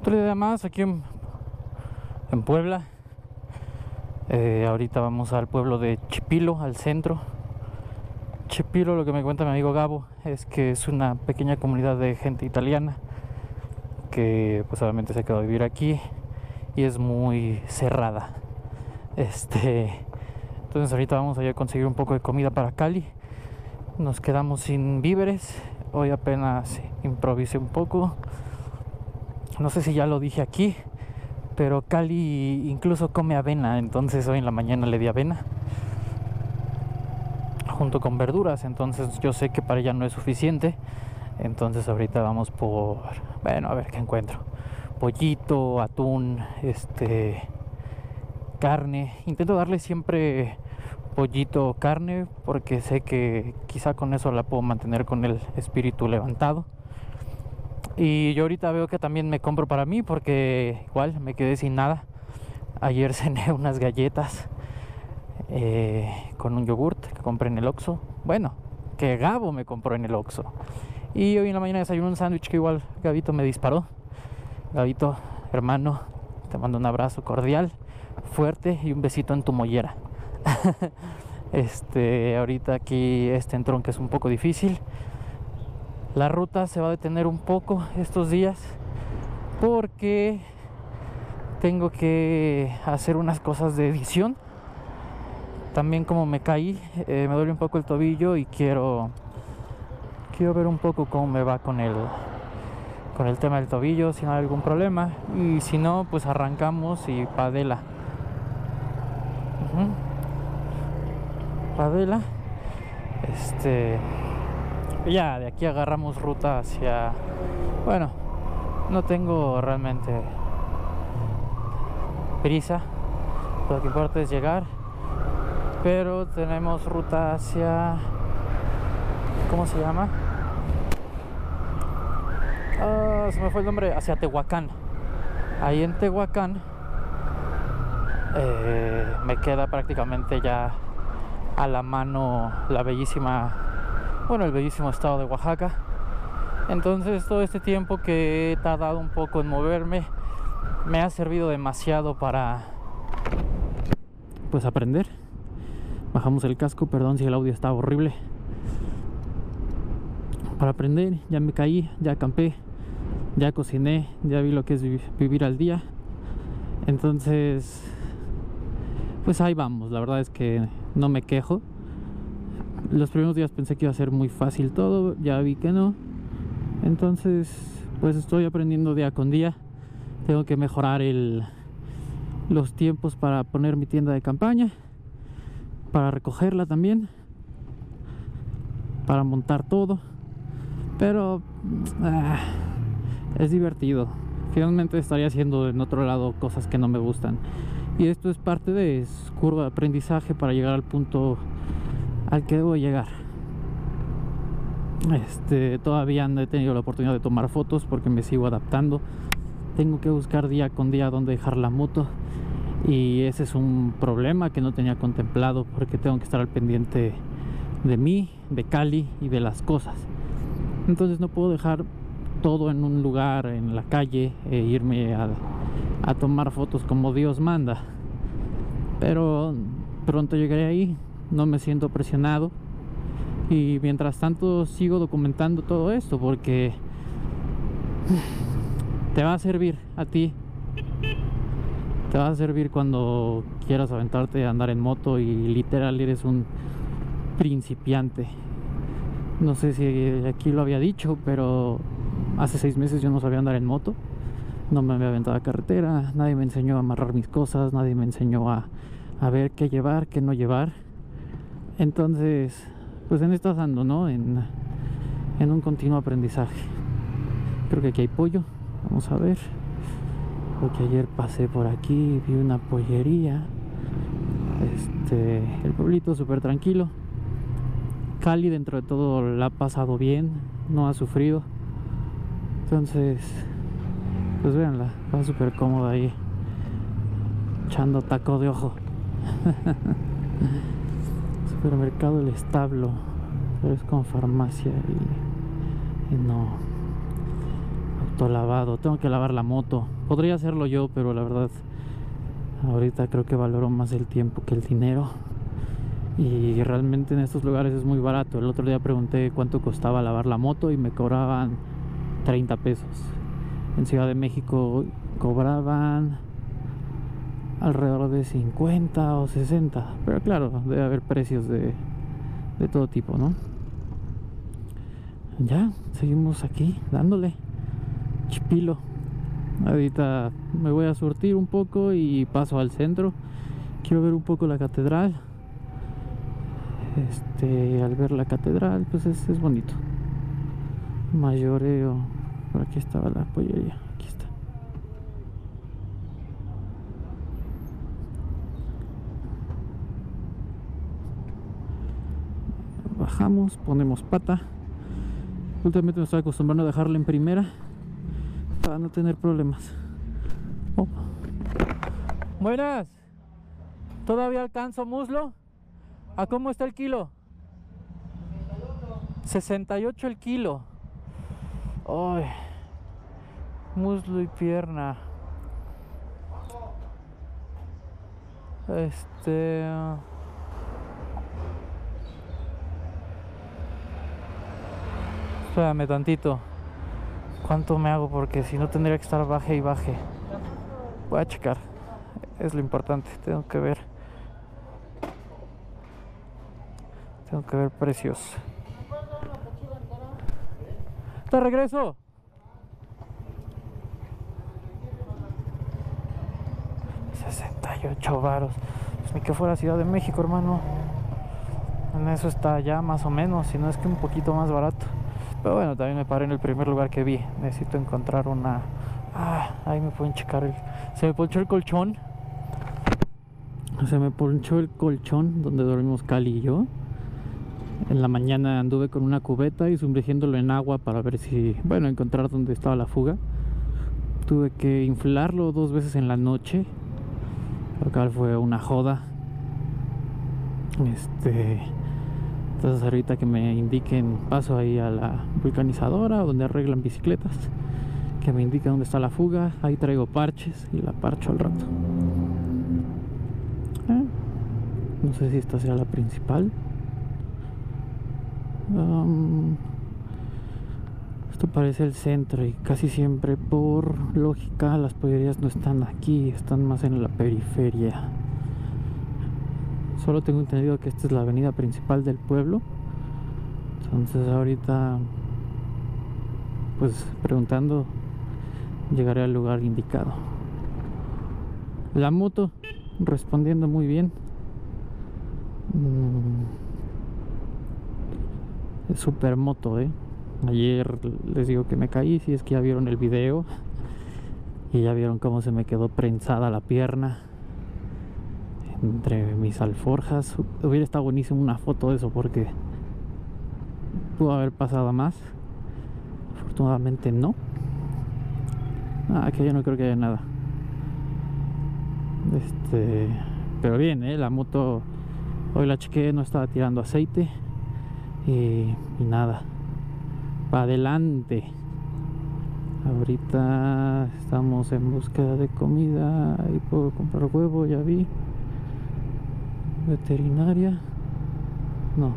Otro día más aquí en, Puebla. Eh, ahorita vamos al pueblo de Chipilo, al centro. Chipilo, lo que me cuenta mi amigo Gabo, es que es una pequeña comunidad de gente italiana que pues obviamente se quedó a vivir aquí y es muy cerrada. Este, entonces ahorita vamos a a conseguir un poco de comida para Cali. Nos quedamos sin víveres. Hoy apenas improvisé un poco. No sé si ya lo dije aquí, pero Cali incluso come avena, entonces hoy en la mañana le di avena junto con verduras, entonces yo sé que para ella no es suficiente. Entonces ahorita vamos por, bueno, a ver qué encuentro. Pollito, atún, este carne. Intento darle siempre pollito carne porque sé que quizá con eso la puedo mantener con el espíritu levantado. Y yo ahorita veo que también me compro para mí porque igual me quedé sin nada. Ayer cené unas galletas eh, con un yogurt que compré en el Oxxo. Bueno, que Gabo me compró en el Oxxo. Y hoy en la mañana desayuné un sándwich que igual Gabito me disparó. Gabito, hermano, te mando un abrazo cordial, fuerte y un besito en tu mollera. este, ahorita aquí este entrón que es un poco difícil. La ruta se va a detener un poco estos días porque tengo que hacer unas cosas de edición. También como me caí, eh, me duele un poco el tobillo y quiero quiero ver un poco cómo me va con el con el tema del tobillo, si no hay algún problema y si no, pues arrancamos y padela. Padela. Este ya de aquí agarramos ruta hacia bueno no tengo realmente prisa lo que importa es llegar pero tenemos ruta hacia ¿cómo se llama? Ah, se me fue el nombre hacia Tehuacán ahí en Tehuacán eh, me queda prácticamente ya a la mano la bellísima bueno, el bellísimo estado de Oaxaca. Entonces todo este tiempo que he tardado un poco en moverme me ha servido demasiado para pues aprender. Bajamos el casco, perdón si el audio está horrible. Para aprender, ya me caí, ya acampé, ya cociné, ya vi lo que es vivir al día. Entonces, pues ahí vamos, la verdad es que no me quejo los primeros días pensé que iba a ser muy fácil todo, ya vi que no. Entonces, pues estoy aprendiendo día con día. Tengo que mejorar el, los tiempos para poner mi tienda de campaña, para recogerla también, para montar todo. Pero ah, es divertido. Finalmente estaría haciendo en otro lado cosas que no me gustan. Y esto es parte de curva de aprendizaje para llegar al punto al que debo llegar. Este, todavía no he tenido la oportunidad de tomar fotos porque me sigo adaptando. Tengo que buscar día con día dónde dejar la moto y ese es un problema que no tenía contemplado porque tengo que estar al pendiente de mí, de Cali y de las cosas. Entonces no puedo dejar todo en un lugar, en la calle, e irme a, a tomar fotos como Dios manda. Pero pronto llegaré ahí, no me siento presionado. Y mientras tanto sigo documentando todo esto porque te va a servir a ti. Te va a servir cuando quieras aventarte a andar en moto y literal eres un principiante. No sé si aquí lo había dicho pero hace seis meses yo no sabía andar en moto. No me había aventado a carretera nadie me enseñó a amarrar mis cosas nadie me enseñó a, a ver qué llevar qué no llevar entonces, pues en esto ando, ¿no? En, en un continuo aprendizaje. Creo que aquí hay pollo. Vamos a ver. Porque ayer pasé por aquí, vi una pollería. Este, el pueblito súper tranquilo. Cali dentro de todo la ha pasado bien, no ha sufrido. Entonces, pues véanla, va súper cómoda ahí. Echando taco de ojo. supermercado El Establo, pero es con farmacia y, no autolavado. Tengo que lavar la moto. Podría hacerlo yo, pero la verdad, ahorita creo que valoro más el tiempo que el dinero. Y realmente en estos lugares es muy barato. El otro día pregunté cuánto costaba lavar la moto y me cobraban 30 pesos. En Ciudad de México cobraban alrededor de 50 o 60. Pero claro, debe haber precios de, de todo tipo, ¿no? Ya, seguimos aquí dándole. Chipilo. Ahorita me voy a surtir un poco y paso al centro. Quiero ver un poco la catedral. Este, al ver la catedral, pues es, es bonito. Mayoreo. Por aquí estaba la pollería. Aquí está. Bajamos, ponemos pata. Últimamente me estoy acostumbrando a dejarla en primera para no tener problemas. Oh. Buenas. ¿Todavía alcanzo muslo? ¿A cómo está el kilo? 68 el kilo. Ay. Muslo y pierna. Este. Espérame tantito. ¿Cuánto me hago? Porque si no tendría que estar baje y baje. Voy a checar. Es lo importante. Tengo que ver. Tengo que ver precios. Te regreso. ...68 varos... Pues ni que fuera Ciudad de México, hermano. En eso está ya más o menos, si no es que un poquito más barato. Pero bueno, también me paré en el primer lugar que vi. Necesito encontrar una. Ah, ahí me pueden checar el. Se me ponchó el colchón. Se me ponchó el colchón donde dormimos Cali y yo. En la mañana anduve con una cubeta y sumergiéndolo en agua para ver si, bueno, encontrar dónde estaba la fuga. Tuve que inflarlo dos veces en la noche, lo cual fue una joda. Este, entonces ahorita que me indiquen, paso ahí a la vulcanizadora donde arreglan bicicletas, que me indiquen dónde está la fuga, ahí traigo parches y la parcho al rato. Eh, no sé si esta sea la principal. esto parece el centro y casi siempre por lógica las pollerías no están aquí, están más en la periferia. Solo tengo entendido que esta es la avenida principal del pueblo. Entonces ahorita, pues preguntando, llegaré al lugar indicado. La moto respondiendo muy bien. Mm. Es super moto, eh. Ayer les digo que me caí, si es que ya vieron el video. Y ya vieron cómo se me quedó prensada la pierna entre mis alforjas. Hubiera estado buenísimo una foto de eso porque pudo haber pasado más. Afortunadamente no. Ah, aquí yo no creo que haya nada. Este, pero bien, ¿eh? la moto hoy la chequé, no estaba tirando aceite y, y nada. Para adelante. Ahorita estamos en búsqueda de comida. Ahí puedo comprar huevo, ya vi veterinaria. No.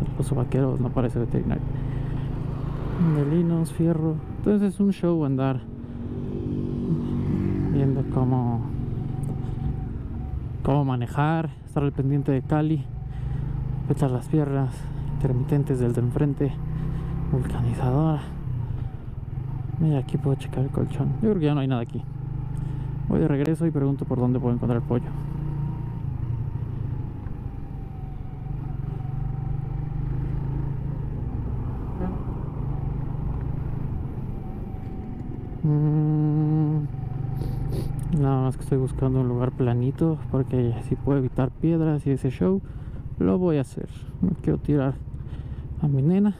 El oso vaquero no parece veterinario. Melinos, fierro. Entonces es un show andar viendo cómo cómo manejar estar al pendiente de Cali echar las piernas intermitentes del de enfrente vulcanizadora mira aquí puedo checar el colchón. Yo creo que ya no hay nada aquí. Voy de regreso y pregunto por dónde puedo encontrar el pollo Mm, nada más que estoy buscando un lugar planito porque si puedo evitar piedras y ese show, lo voy a hacer. No quiero tirar a mi nena,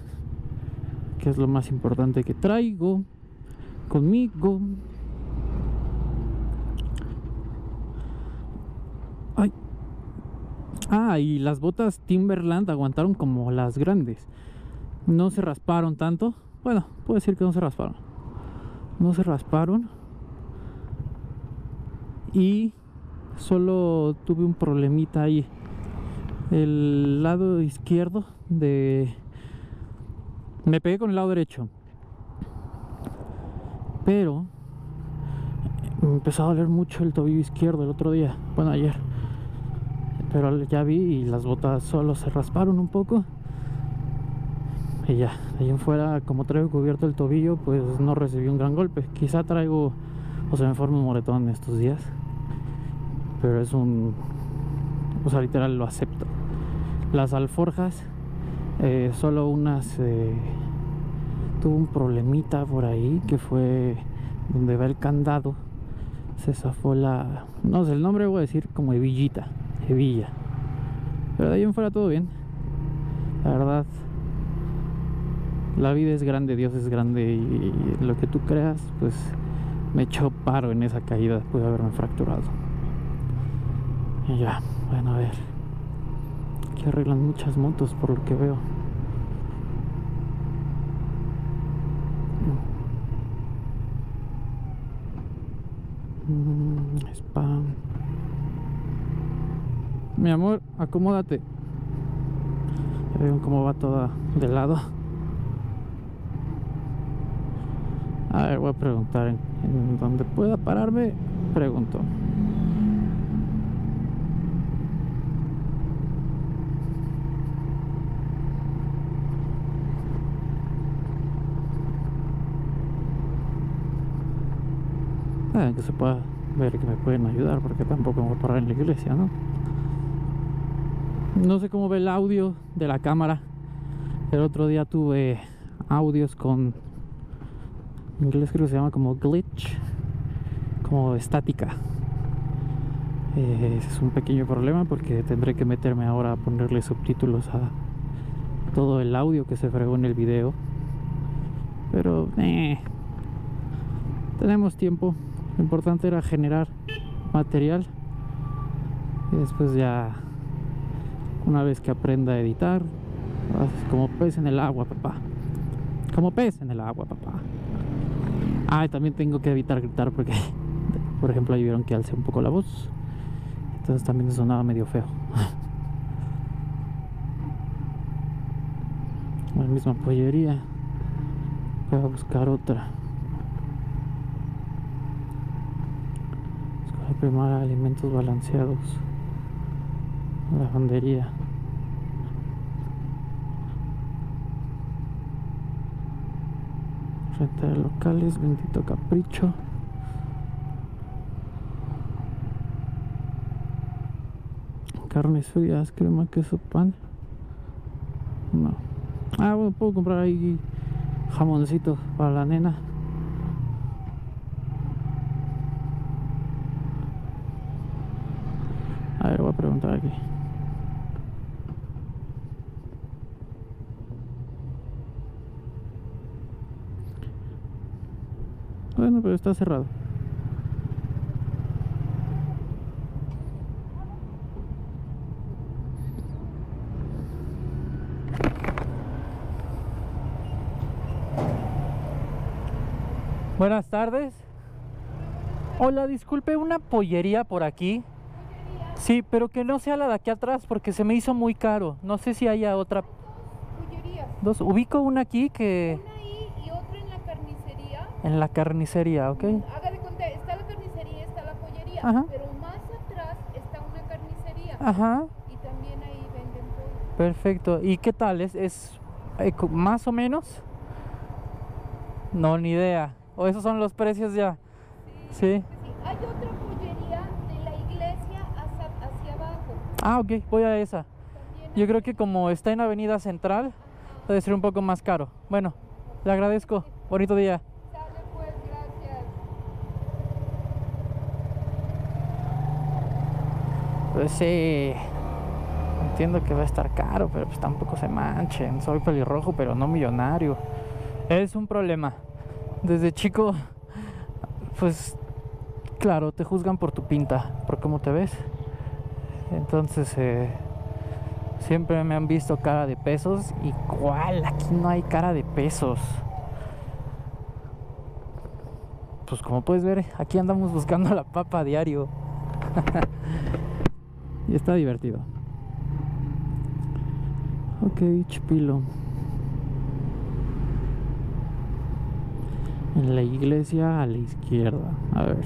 que es lo más importante que traigo conmigo. Ay. Ah, y las botas Timberland aguantaron como las grandes. No se rasparon tanto. Bueno, puedo decir que no se rasparon no se rasparon. Y solo tuve un problemita ahí. El lado izquierdo de me pegué con el lado derecho. Pero me empezó a doler mucho el tobillo izquierdo el otro día bueno ayer. Pero ya vi y las botas solo se rasparon un poco y ya, de ahí en fuera como traigo cubierto el tobillo pues no recibí un gran golpe. Quizá traigo o se me forma un moretón estos días pero es un o sea literal lo acepto. Las alforjas eh, solo unas eh, tuvo un problemita por ahí que fue donde va el candado. Se zafó la no sé el nombre voy a decir como hebillita hebilla. Pero de ahí en fuera todo bien. La verdad la vida es grande Dios es grande y, lo que tú creas pues me echó paro en esa caída pude haberme fracturado y ya bueno a ver aquí arreglan muchas motos por lo que veo Mm, spam. Mi amor, acomódate. Ya ven cómo va toda de lado. A ver, voy a preguntar en, donde pueda pararme. Pregunto. Ah, que se pueda ver que me pueden ayudar porque tampoco me voy a parar en la iglesia, ¿no? No sé cómo ve el audio de la cámara. El otro día tuve audios con en inglés creo que se llama como glitch, como estática. Eh, ese es un pequeño problema porque tendré que meterme ahora a ponerle subtítulos a todo el audio que se fregó en el video. Pero eh, tenemos tiempo. Lo importante era generar material y después ya una vez que aprenda a editar como pez en el agua papá como pez en el agua papá ah y también tengo que evitar gritar porque por ejemplo ahí vieron que alcé un poco la voz. Entonces también sonaba medio feo. La misma pollería. Voy a buscar otra. Primar alimentos balanceados. Lavandería renta de locales bendito capricho. Carnes frías crema queso pan. No. Ah bueno puedo comprar ahí jamoncito para la nena. A ver, voy a preguntar aquí. Bueno, pero está cerrado. Buenas tardes. Hola, disculpe, una pollería por aquí. Sí, pero que no sea la de aquí atrás porque se me hizo muy caro. No sé si haya otra. Pollerías. Dos. Ubico una aquí que. Una ahí y otra en la carnicería. En la carnicería, ¿ok? Haga de cuenta, está la carnicería, está la pollería. Ajá. Pero más atrás está una carnicería. Ajá. Y también ahí venden pollo. Perfecto. ¿Y qué tal? ¿Es, es eh, más o menos? No, ni idea. ¿O esos son los precios ya? Sí. Sí. Hay otra pollería de la iglesia hacia, hacia abajo. Ah, ok, voy a esa. Yo creo que como está en Avenida Central, debe ser un poco más caro. Bueno, le agradezco. Bonito día. Pues sí. Entiendo que va a estar caro, pero pues tampoco se manchen. Soy pelirrojo, pero no millonario. Es un problema. Desde chico, pues claro, te juzgan por tu pinta, por cómo te ves. Entonces, eh, siempre me han visto cara de pesos. ¿Y cuál? Aquí no hay cara de pesos. pues como puedes ver, aquí andamos buscando la papa a diario. y está divertido. Ok, chipilo. En la iglesia a la izquierda. A ver.